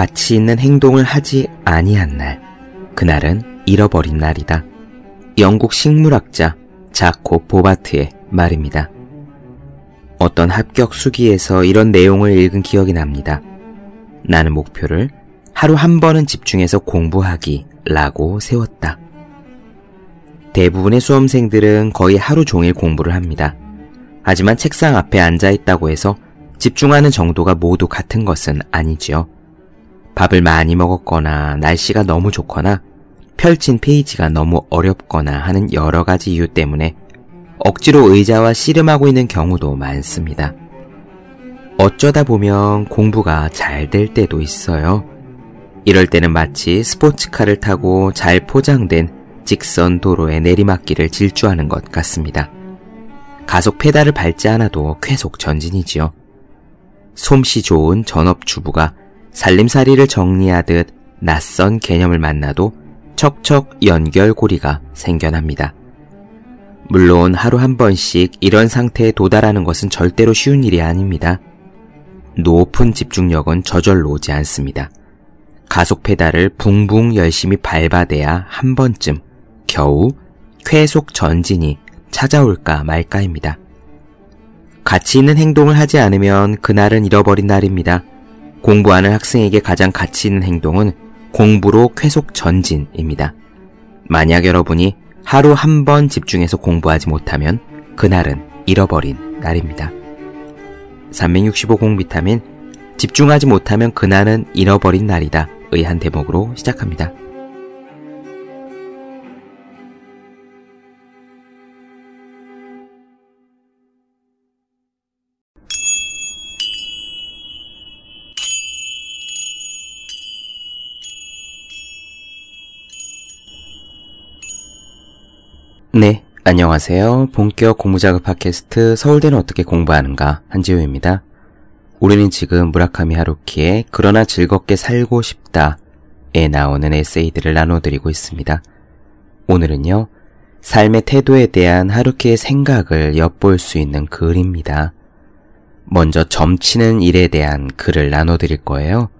가치 있는 행동을 하지 아니한 날, 그날은 잃어버린 날이다. 영국 식물학자 자코 보바트의 말입니다. 어떤 합격 수기에서 이런 내용을 읽은 기억이 납니다. 나는 목표를 하루 한 번은 집중해서 공부하기 라고 세웠다. 대부분의 수험생들은 거의 하루 종일 공부를 합니다. 하지만 책상 앞에 앉아 있다고 해서 집중하는 정도가 모두 같은 것은 아니지요. 밥을 많이 먹었거나 날씨가 너무 좋거나 펼친 페이지가 너무 어렵거나 하는 여러 가지 이유 때문에 억지로 의자와 씨름하고 있는 경우도 많습니다. 어쩌다 보면 공부가 잘 될 때도 있어요. 이럴 때는 마치 스포츠카를 타고 잘 포장된 직선 도로의 내리막길을 질주하는 것 같습니다. 가속 페달을 밟지 않아도 쾌속 전진이지요. 솜씨 좋은 전업주부가 살림살이를 정리하듯 낯선 개념을 만나도 척척 연결고리가 생겨납니다. 물론 하루 한 번씩 이런 상태에 도달하는 것은 절대로 쉬운 일이 아닙니다. 높은 집중력은 저절로 오지 않습니다. 가속 페달을 붕붕 열심히 밟아대야 한 번쯤 겨우 쾌속 전진이 찾아올까 말까입니다. 가치 있는 행동을 하지 않으면 그날은 잃어버린 날입니다. 공부하는 학생에게 가장 가치 있는 행동은 공부로 쾌속 전진입니다. 만약 여러분이 하루 한 번 집중해서 공부하지 못하면 그날은 잃어버린 날입니다. 365 공 비타민 집중하지 못하면 그날은 잃어버린 날이다. 의한 대목으로 시작합니다. 네, 안녕하세요. 본격 공부작업 팟캐스트 서울대는 어떻게 공부하는가 한지우입니다. 우리는 지금 무라카미 하루키의 그러나 즐겁게 살고 싶다에 나오는 에세이들을 나눠드리고 있습니다. 오늘은요, 삶의 태도에 대한 하루키의 생각을 엿볼 수 있는 글입니다. 먼저 점치는 일에 대한 글을 나눠드릴 거예요.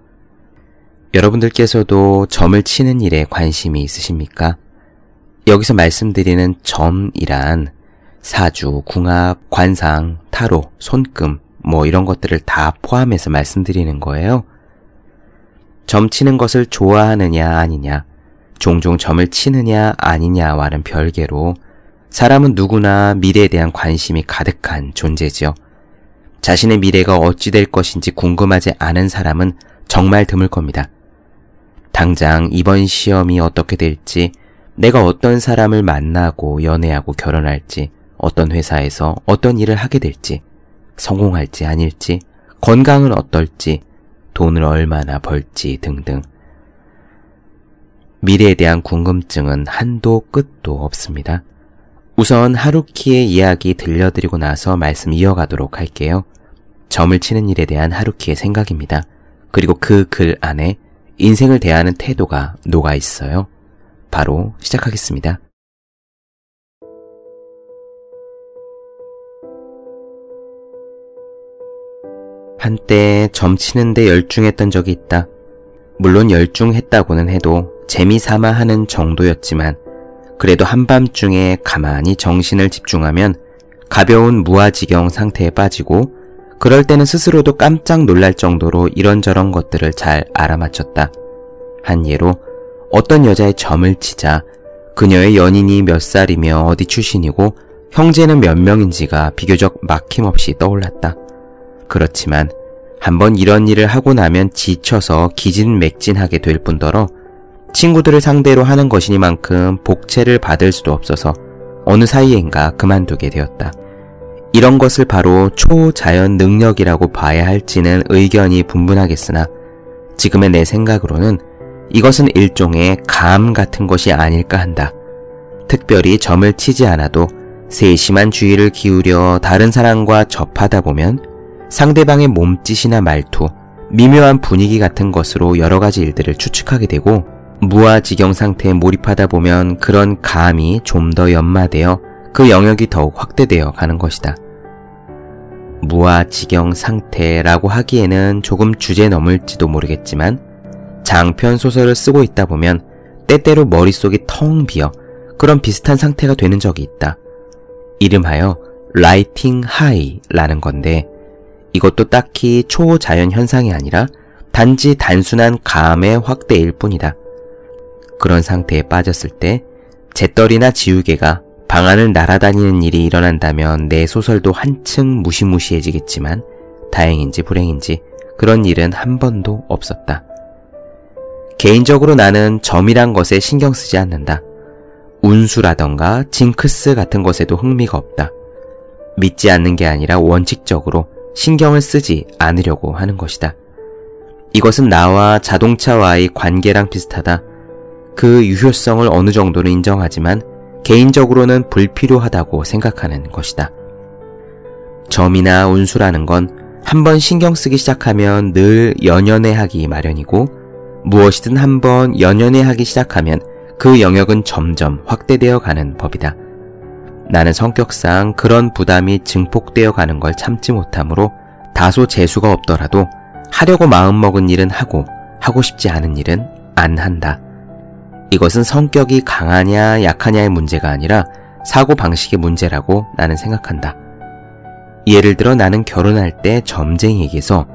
여러분들께서도 점을 치는 일에 관심이 있으십니까? 여기서 말씀드리는 점이란 사주, 궁합, 관상, 타로, 손금, 뭐 이런 것들을 다 포함해서 말씀드리는 거예요. 점 치는 것을 좋아하느냐 아니냐, 종종 점을 치느냐 아니냐와는 별개로 사람은 누구나 미래에 대한 관심이 가득한 존재지요. 자신의 미래가 어찌 될 것인지 궁금하지 않은 사람은 정말 드물 겁니다. 당장 이번 시험이 어떻게 될지, 내가 어떤 사람을 만나고 연애하고 결혼할지, 어떤 회사에서 어떤 일을 하게 될지, 성공할지 아닐지, 건강은 어떨지, 돈을 얼마나 벌지 등등. 미래에 대한 궁금증은 한도 끝도 없습니다. 우선 하루키의 이야기 들려드리고 나서 말씀 이어가도록 할게요. 점을 치는 일에 대한 하루키의 생각입니다. 그리고 그 글 안에 인생을 대하는 태도가 녹아 있어요. 바로 시작하겠습니다. 한때 점치는데 열중했던 적이 있다. 물론 열중했다고는 해도 재미삼아 하는 정도였지만 그래도 한밤중에 가만히 정신을 집중하면 가벼운 무아지경 상태에 빠지고 그럴 때는 스스로도 깜짝 놀랄 정도로 이런저런 것들을 잘 알아맞혔다. 한 예로 어떤 여자의 점을 치자 그녀의 연인이 몇 살이며 어디 출신이고 형제는 몇 명인지가 비교적 막힘없이 떠올랐다. 그렇지만 한번 이런 일을 하고 나면 지쳐서 기진맥진하게 될 뿐더러 친구들을 상대로 하는 것이니만큼 복채를 받을 수도 없어서 어느 사이엔가 그만두게 되었다. 이런 것을 바로 초자연 능력이라고 봐야 할지는 의견이 분분하겠으나 지금의 내 생각으로는 이것은 일종의 감 같은 것이 아닐까 한다. 특별히 점을 치지 않아도 세심한 주의를 기울여 다른 사람과 접하다 보면 상대방의 몸짓이나 말투, 미묘한 분위기 같은 것으로 여러 가지 일들을 추측하게 되고 무아지경 상태에 몰입하다 보면 그런 감이 좀 더 연마되어 그 영역이 더욱 확대되어 가는 것이다. 무아지경 상태라고 하기에는 조금 주제 넘을지도 모르겠지만 장편 소설을 쓰고 있다 보면 때때로 머릿속이 텅 비어 그런 비슷한 상태가 되는 적이 있다. 이름하여 writing high라는 건데 이것도 딱히 초자연 현상이 아니라 단지 단순한 감의 확대일 뿐이다. 그런 상태에 빠졌을 때 재떨이나 지우개가 방안을 날아다니는 일이 일어난다면 내 소설도 한층 무시무시해지겠지만 다행인지 불행인지 그런 일은 한 번도 없었다. 개인적으로 나는 점이란 것에 신경 쓰지 않는다. 운수라던가 징크스 같은 것에도 흥미가 없다. 믿지 않는 게 아니라 원칙적으로 신경을 쓰지 않으려고 하는 것이다. 이것은 나와 자동차와의 관계랑 비슷하다. 그 유효성을 어느 정도는 인정하지만 개인적으로는 불필요하다고 생각하는 것이다. 점이나 운수라는 건 한번 신경 쓰기 시작하면 늘 연연해 하기 마련이고 무엇이든 한번 연연해 하기 시작하면 그 영역은 점점 확대되어 가는 법이다. 나는 성격상 그런 부담이 증폭되어 가는 걸 참지 못하므로 다소 재수가 없더라도 하려고 마음먹은 일은 하고 하고 싶지 않은 일은 안 한다. 이것은 성격이 강하냐 약하냐의 문제가 아니라 사고 방식의 문제라고 나는 생각한다. 예를 들어 나는 결혼할 때 점쟁이에게서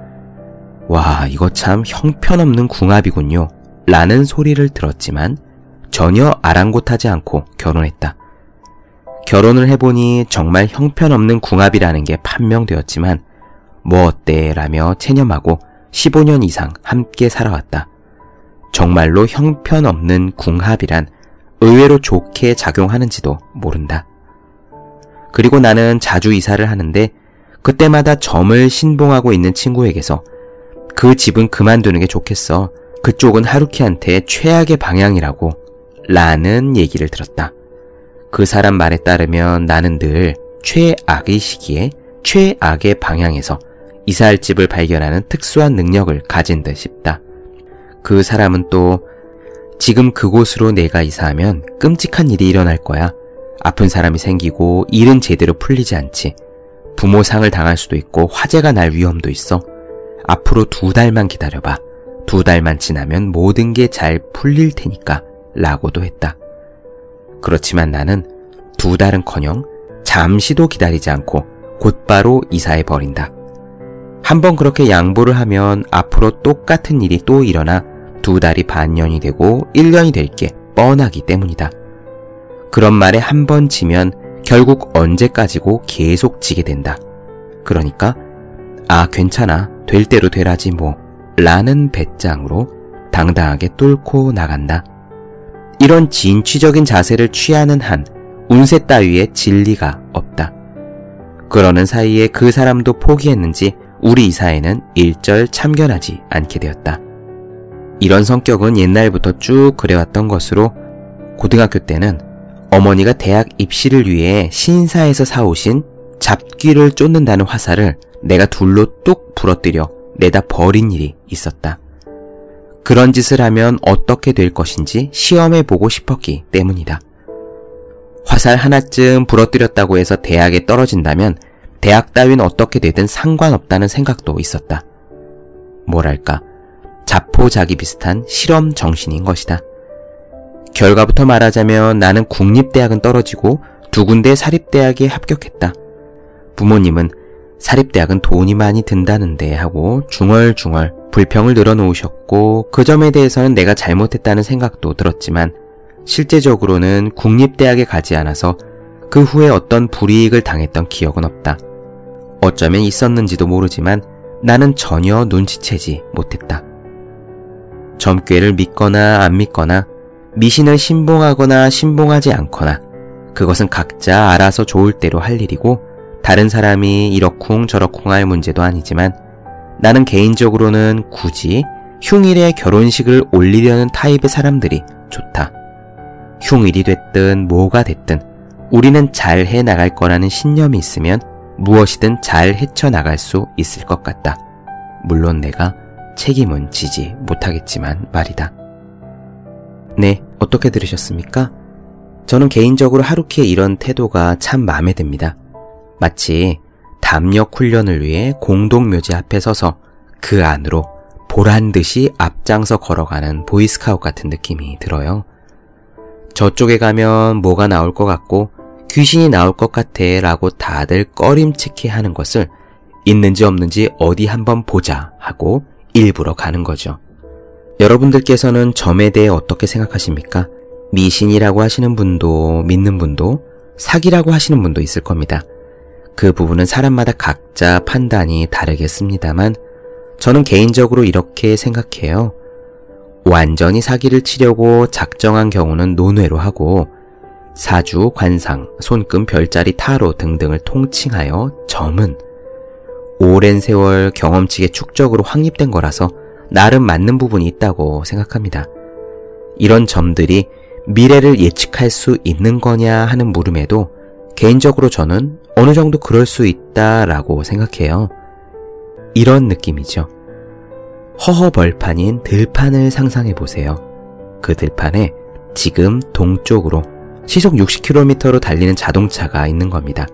와, 이거 참 형편없는 궁합이군요. 라는 소리를 들었지만 전혀 아랑곳하지 않고 결혼했다. 결혼을 해보니 정말 형편없는 궁합이라는 게 판명되었지만 뭐 어때 라며 체념하고 15년 이상 함께 살아왔다. 정말로 형편없는 궁합이란 의외로 좋게 작용하는지도 모른다. 그리고 나는 자주 이사를 하는데 그때마다 점을 신봉하고 있는 친구에게서 그 집은 그만두는 게 좋겠어. 그쪽은 하루키한테 최악의 방향이라고 라는 얘기를 들었다. 그 사람 말에 따르면 나는 늘 최악의 시기에 최악의 방향에서 이사할 집을 발견하는 특수한 능력을 가진 듯 싶다. 그 사람은 또 지금 그곳으로 내가 이사하면 끔찍한 일이 일어날 거야. 아픈 사람이 생기고 일은 제대로 풀리지 않지. 부모 상을 당할 수도 있고 화재가 날 위험도 있어. 앞으로 두 달만 기다려봐. 두 달만 지나면 모든 게 잘 풀릴 테니까. 라고도 했다. 그렇지만 나는 두 달은 커녕 잠시도 기다리지 않고 곧바로 이사해 버린다. 한번 그렇게 양보를 하면 앞으로 똑같은 일이 또 일어나 두 달이 반년이 되고 1년이 될 게 뻔하기 때문이다. 그런 말에 한 번 지면 결국 언제까지고 계속 지게 된다. 그러니까 아 괜찮아 될 대로 되라지 뭐 라는 배짱으로 당당하게 뚫고 나간다. 이런 진취적인 자세를 취하는 한 운세 따위의 진리가 없다. 그러는 사이에 그 사람도 포기했는지 우리 이사에는 일절 참견하지 않게 되었다. 이런 성격은 옛날부터 쭉 그래왔던 것으로 고등학교 때는 어머니가 대학 입시를 위해 신사에서 사오신 잡귀를 쫓는다는 화살을 내가 둘로 뚝 부러뜨려 내다 버린 일이 있었다. 그런 짓을 하면 어떻게 될 것인지 시험해 보고 싶었기 때문이다. 화살 하나쯤 부러뜨렸다고 해서 대학에 떨어진다면 대학 따윈 어떻게 되든 상관없다는 생각도 있었다. 뭐랄까, 자포자기 비슷한 실험 정신인 것이다. 결과부터 말하자면 나는 국립대학은 떨어지고 두 군데 사립대학에 합격했다. 부모님은 사립대학은 돈이 많이 든다는데 하고 중얼중얼 불평을 늘어놓으셨고 그 점에 대해서는 내가 잘못했다는 생각도 들었지만 실제적으로는 국립대학에 가지 않아서 그 후에 어떤 불이익을 당했던 기억은 없다. 어쩌면 있었는지도 모르지만 나는 전혀 눈치채지 못했다. 점괘를 믿거나 안 믿거나 미신을 신봉하거나 신봉하지 않거나 그것은 각자 알아서 좋을 대로 할 일이고 다른 사람이 이러쿵 저러쿵 할 문제도 아니지만 나는 개인적으로는 굳이 흉일의 결혼식을 올리려는 타입의 사람들이 좋다. 흉일이 됐든 뭐가 됐든 우리는 잘 해 나갈 거라는 신념이 있으면 무엇이든 잘 헤쳐나갈 수 있을 것 같다. 물론 내가 책임은 지지 못하겠지만 말이다. 네, 어떻게 들으셨습니까? 저는 개인적으로 하루키의 이런 태도가 참 마음에 듭니다. 마치 담력 훈련을 위해 공동묘지 앞에 서서 그 안으로 보란 듯이 앞장서 걸어가는 보이스카웃 같은 느낌이 들어요. 저쪽에 가면 뭐가 나올 것 같고 귀신이 나올 것 같아 라고 다들 꺼림칙해 하는 것을 있는지 없는지 어디 한번 보자 하고 일부러 가는 거죠. 여러분들께서는 점에 대해 어떻게 생각하십니까? 미신이라고 하시는 분도 믿는 분도 사기라고 하시는 분도 있을 겁니다. 그 부분은 사람마다 각자 판단이 다르겠습니다만 저는 개인적으로 이렇게 생각해요. 완전히 사기를 치려고 작정한 경우는 논외로 하고 사주, 관상, 손금, 별자리, 타로 등등을 통칭하여 점은 오랜 세월 경험치의 축적으로 확립된 거라서 나름 맞는 부분이 있다고 생각합니다. 이런 점들이 미래를 예측할 수 있는 거냐 하는 물음에도 개인적으로 저는 어느 정도 그럴 수 있다라고 생각해요. 이런 느낌이죠. 허허벌판인 들판을 상상해 보세요. 그 들판에 지금 동쪽으로 시속 60km로 달리는 자동차가 있는 겁니다.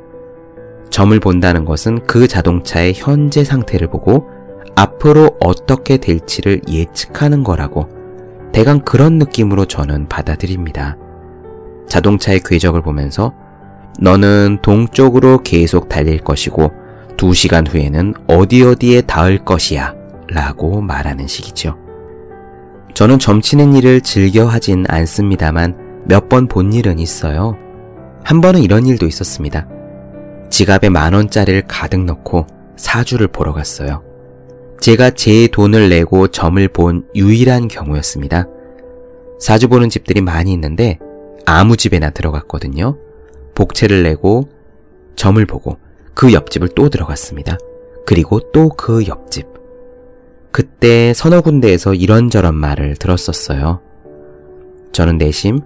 점을 본다는 것은 그 자동차의 현재 상태를 보고 앞으로 어떻게 될지를 예측하는 거라고 대강 그런 느낌으로 저는 받아들입니다. 자동차의 궤적을 보면서 너는 동쪽으로 계속 달릴 것이고 2시간 후에는 어디 어디에 닿을 것이야 라고 말하는 식이죠. 저는 점치는 일을 즐겨 하진 않습니다만 몇 번 본 일은 있어요. 한 번은 이런 일도 있었습니다. 지갑에 만 원짜리를 가득 넣고 사주를 보러 갔어요. 제가 제 돈을 내고 점을 본 유일한 경우였습니다. 사주 보는 집들이 많이 있는데 아무 집에나 들어갔거든요. 복채를 내고 점을 보고 그 옆집을 또 들어갔습니다. 그리고 또 그 옆집. 그때 서너 군데에서 이런저런 말을 들었었어요. 저는 내심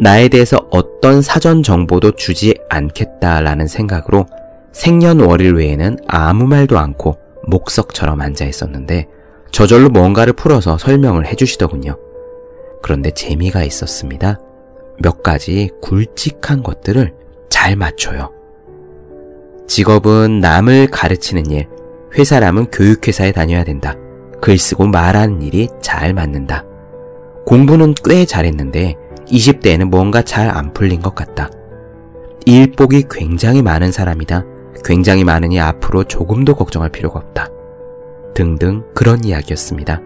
나에 대해서 어떤 사전 정보도 주지 않겠다라는 생각으로 생년월일 외에는 아무 말도 않고 목석처럼 앉아 있었는데 저절로 뭔가를 풀어서 설명을 해주시더군요. 그런데 재미가 있었습니다. 몇 가지 굵직한 것들을 잘 맞춰요. 직업은 남을 가르치는 일, 회사라면 교육회사에 다녀야 된다. 글 쓰고 말하는 일이 잘 맞는다. 공부는 꽤 잘했는데 20대에는 뭔가 잘 안 풀린 것 같다. 일복이 굉장히 많은 사람이다. 굉장히 많으니 앞으로 조금도 걱정할 필요가 없다. 등등 그런 이야기였습니다.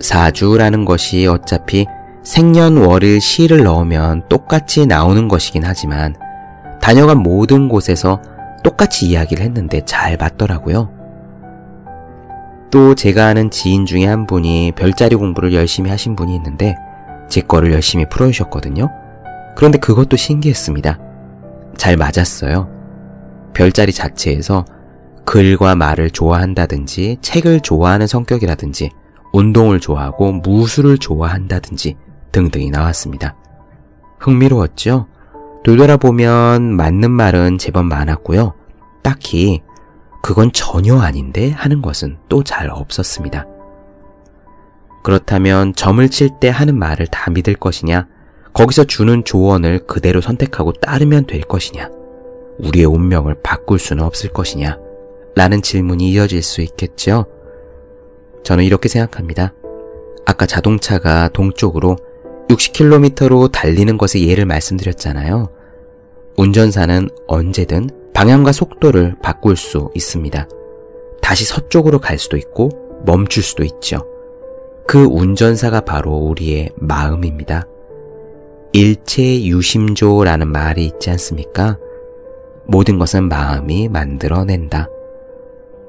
사주라는 것이 어차피 생년월일 시를 넣으면 똑같이 나오는 것이긴 하지만 다녀간 모든 곳에서 똑같이 이야기를 했는데 잘 맞더라고요. 또 제가 아는 지인 중에 한 분이 별자리 공부를 열심히 하신 분이 있는데 제 거를 열심히 풀어주셨거든요. 그런데 그것도 신기했습니다. 잘 맞았어요. 별자리 자체에서 글과 말을 좋아한다든지 책을 좋아하는 성격이라든지 운동을 좋아하고 무술을 좋아한다든지 등등이 나왔습니다. 흥미로웠죠? 돌돌아보면 맞는 말은 제법 많았고요. 딱히 그건 전혀 아닌데 하는 것은 또 잘 없었습니다. 그렇다면 점을 칠 때 하는 말을 다 믿을 것이냐? 거기서 주는 조언을 그대로 선택하고 따르면 될 것이냐? 우리의 운명을 바꿀 수는 없을 것이냐? 라는 질문이 이어질 수 있겠죠? 저는 이렇게 생각합니다. 아까 자동차가 동쪽으로 60km로 달리는 것의 예를 말씀드렸잖아요. 운전사는 언제든 방향과 속도를 바꿀 수 있습니다. 다시 서쪽으로 갈 수도 있고 멈출 수도 있죠. 그 운전사가 바로 우리의 마음입니다. 일체 유심조라는 말이 있지 않습니까? 모든 것은 마음이 만들어낸다.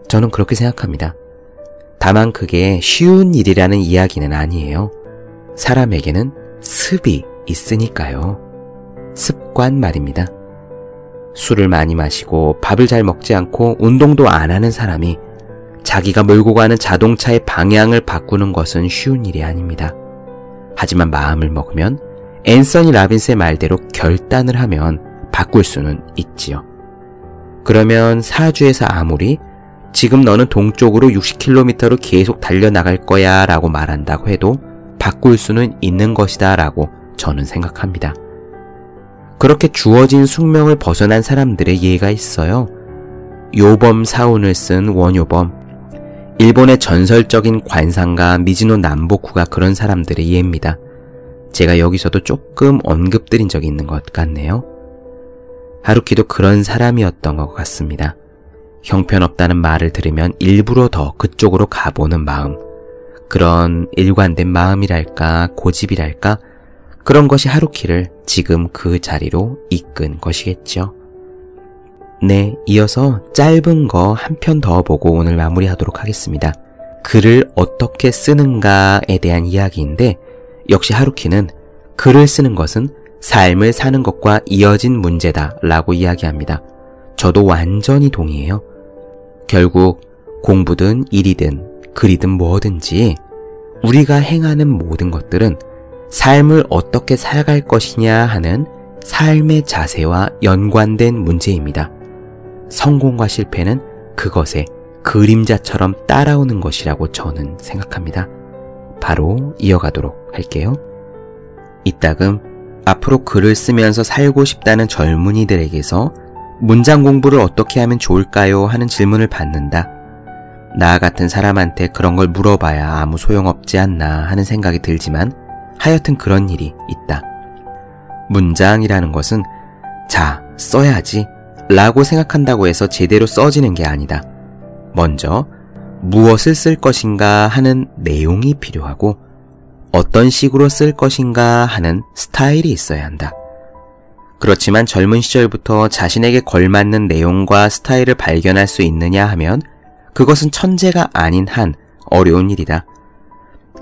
저는 그렇게 생각합니다. 다만 그게 쉬운 일이라는 이야기는 아니에요. 사람에게는 습이 있으니까요. 습관 말입니다. 술을 많이 마시고 밥을 잘 먹지 않고 운동도 안 하는 사람이 자기가 몰고 가는 자동차의 방향을 바꾸는 것은 쉬운 일이 아닙니다. 하지만 마음을 먹으면 앤서니 라빈스의 말대로 결단을 하면 바꿀 수는 있지요. 그러면 사주에서 아무리 지금 너는 동쪽으로 60km로 계속 달려나갈 거야 라고 말한다고 해도 바꿀 수는 있는 것이다 라고 저는 생각합니다. 그렇게 주어진 숙명을 벗어난 사람들의 예가 있어요. 요범 사운을 쓴 원요범, 일본의 전설적인 관상가 미즈노 남보쿠가 그런 사람들의 예입니다. 제가 여기서도 조금 언급드린 적이 있는 것 같네요. 하루키도 그런 사람이었던 것 같습니다. 형편없다는 말을 들으면 일부러 더 그쪽으로 가보는 마음. 그런 일관된 마음이랄까, 고집이랄까, 그런 것이 하루키를 지금 그 자리로 이끈 것이겠죠. 네, 이어서 짧은 거 한 편 더 보고 오늘 마무리하도록 하겠습니다. 글을 어떻게 쓰는가에 대한 이야기인데, 역시 하루키는 글을 쓰는 것은 삶을 사는 것과 이어진 문제다 라고 이야기합니다. 저도 완전히 동의해요. 결국 공부든 일이든 글이든 뭐든지 우리가 행하는 모든 것들은 삶을 어떻게 살아갈 것이냐 하는 삶의 자세와 연관된 문제입니다. 성공과 실패는 그것의 그림자처럼 따라오는 것이라고 저는 생각합니다. 바로 이어가도록 할게요. 이따금 앞으로 글을 쓰면서 살고 싶다는 젊은이들에게서 문장 공부를 어떻게 하면 좋을까요? 하는 질문을 받는다. 나 같은 사람한테 그런 걸 물어봐야 아무 소용없지 않나 하는 생각이 들지만 하여튼 그런 일이 있다. 문장이라는 것은 자, 써야지 라고 생각한다고 해서 제대로 써지는 게 아니다. 먼저 무엇을 쓸 것인가 하는 내용이 필요하고 어떤 식으로 쓸 것인가 하는 스타일이 있어야 한다. 그렇지만 젊은 시절부터 자신에게 걸맞는 내용과 스타일을 발견할 수 있느냐 하면 그것은 천재가 아닌 한 어려운 일이다.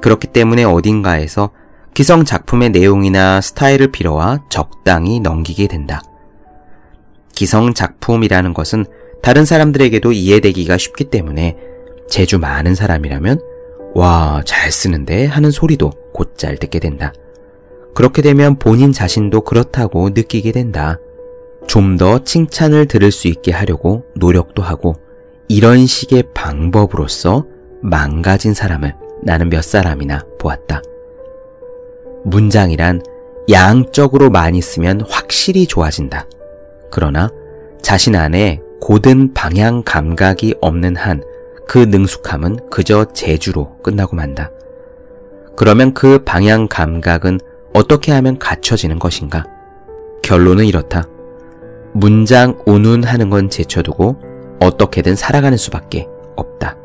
그렇기 때문에 어딘가에서 기성 작품의 내용이나 스타일을 빌어와 적당히 넘기게 된다. 기성 작품이라는 것은 다른 사람들에게도 이해되기가 쉽기 때문에 재주 많은 사람이라면 와, 잘 쓰는데 하는 소리도 곧잘 듣게 된다. 그렇게 되면 본인 자신도 그렇다고 느끼게 된다. 좀 더 칭찬을 들을 수 있게 하려고 노력도 하고 이런 식의 방법으로서 망가진 사람을 나는 몇 사람이나 보았다. 문장이란 양적으로 많이 쓰면 확실히 좋아진다. 그러나 자신 안에 고든 방향 감각이 없는 한 그 능숙함은 그저 재주로 끝나고 만다. 그러면 그 방향 감각은 어떻게 하면 갖춰지는 것인가? 결론은 이렇다. 문장 운운하는 건 제쳐두고 어떻게든 살아가는 수밖에 없다.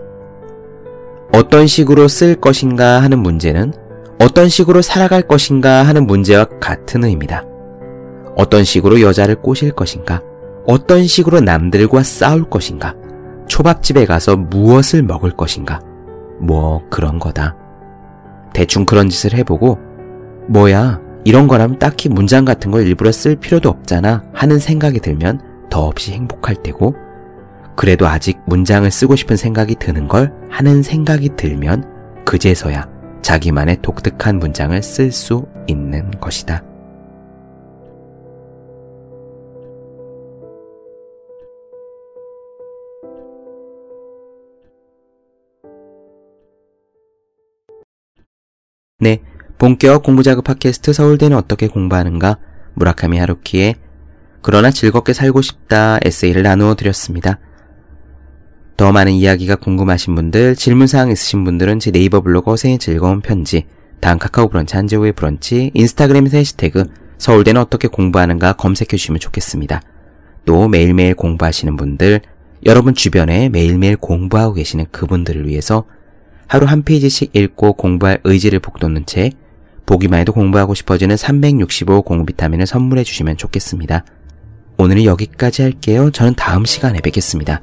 어떤 식으로 쓸 것인가 하는 문제는 어떤 식으로 살아갈 것인가 하는 문제와 같은 의미다. 어떤 식으로 여자를 꼬실 것인가? 어떤 식으로 남들과 싸울 것인가? 초밥집에 가서 무엇을 먹을 것인가? 뭐 그런 거다. 대충 그런 짓을 해보고 뭐야 이런 거라면 딱히 문장 같은 걸 일부러 쓸 필요도 없잖아 하는 생각이 들면 더없이 행복할 테고 그래도 아직 문장을 쓰고 싶은 생각이 드는 걸 하는 생각이 들면 그제서야 자기만의 독특한 문장을 쓸 수 있는 것이다. 네, 본격 공부자극 팟캐스트 서울대는 어떻게 공부하는가 무라카미 하루키의 그러나 즐겁게 살고 싶다 에세이를 나누어 드렸습니다. 더 많은 이야기가 궁금하신 분들, 질문사항 있으신 분들은 제 네이버 블로그 어생의 즐거운 편지, 다음 카카오 브런치 한재우의 브런치, 인스타그램에서 해시태그 서울대는 어떻게 공부하는가 검색해 주시면 좋겠습니다. 또 매일매일 공부하시는 분들, 여러분 주변에 매일매일 공부하고 계시는 그분들을 위해서 하루 한 페이지씩 읽고 공부할 의지를 북돋는 책, 보기만 해도 공부하고 싶어지는 365 공부 비타민을 선물해 주시면 좋겠습니다. 오늘은 여기까지 할게요. 저는 다음 시간에 뵙겠습니다.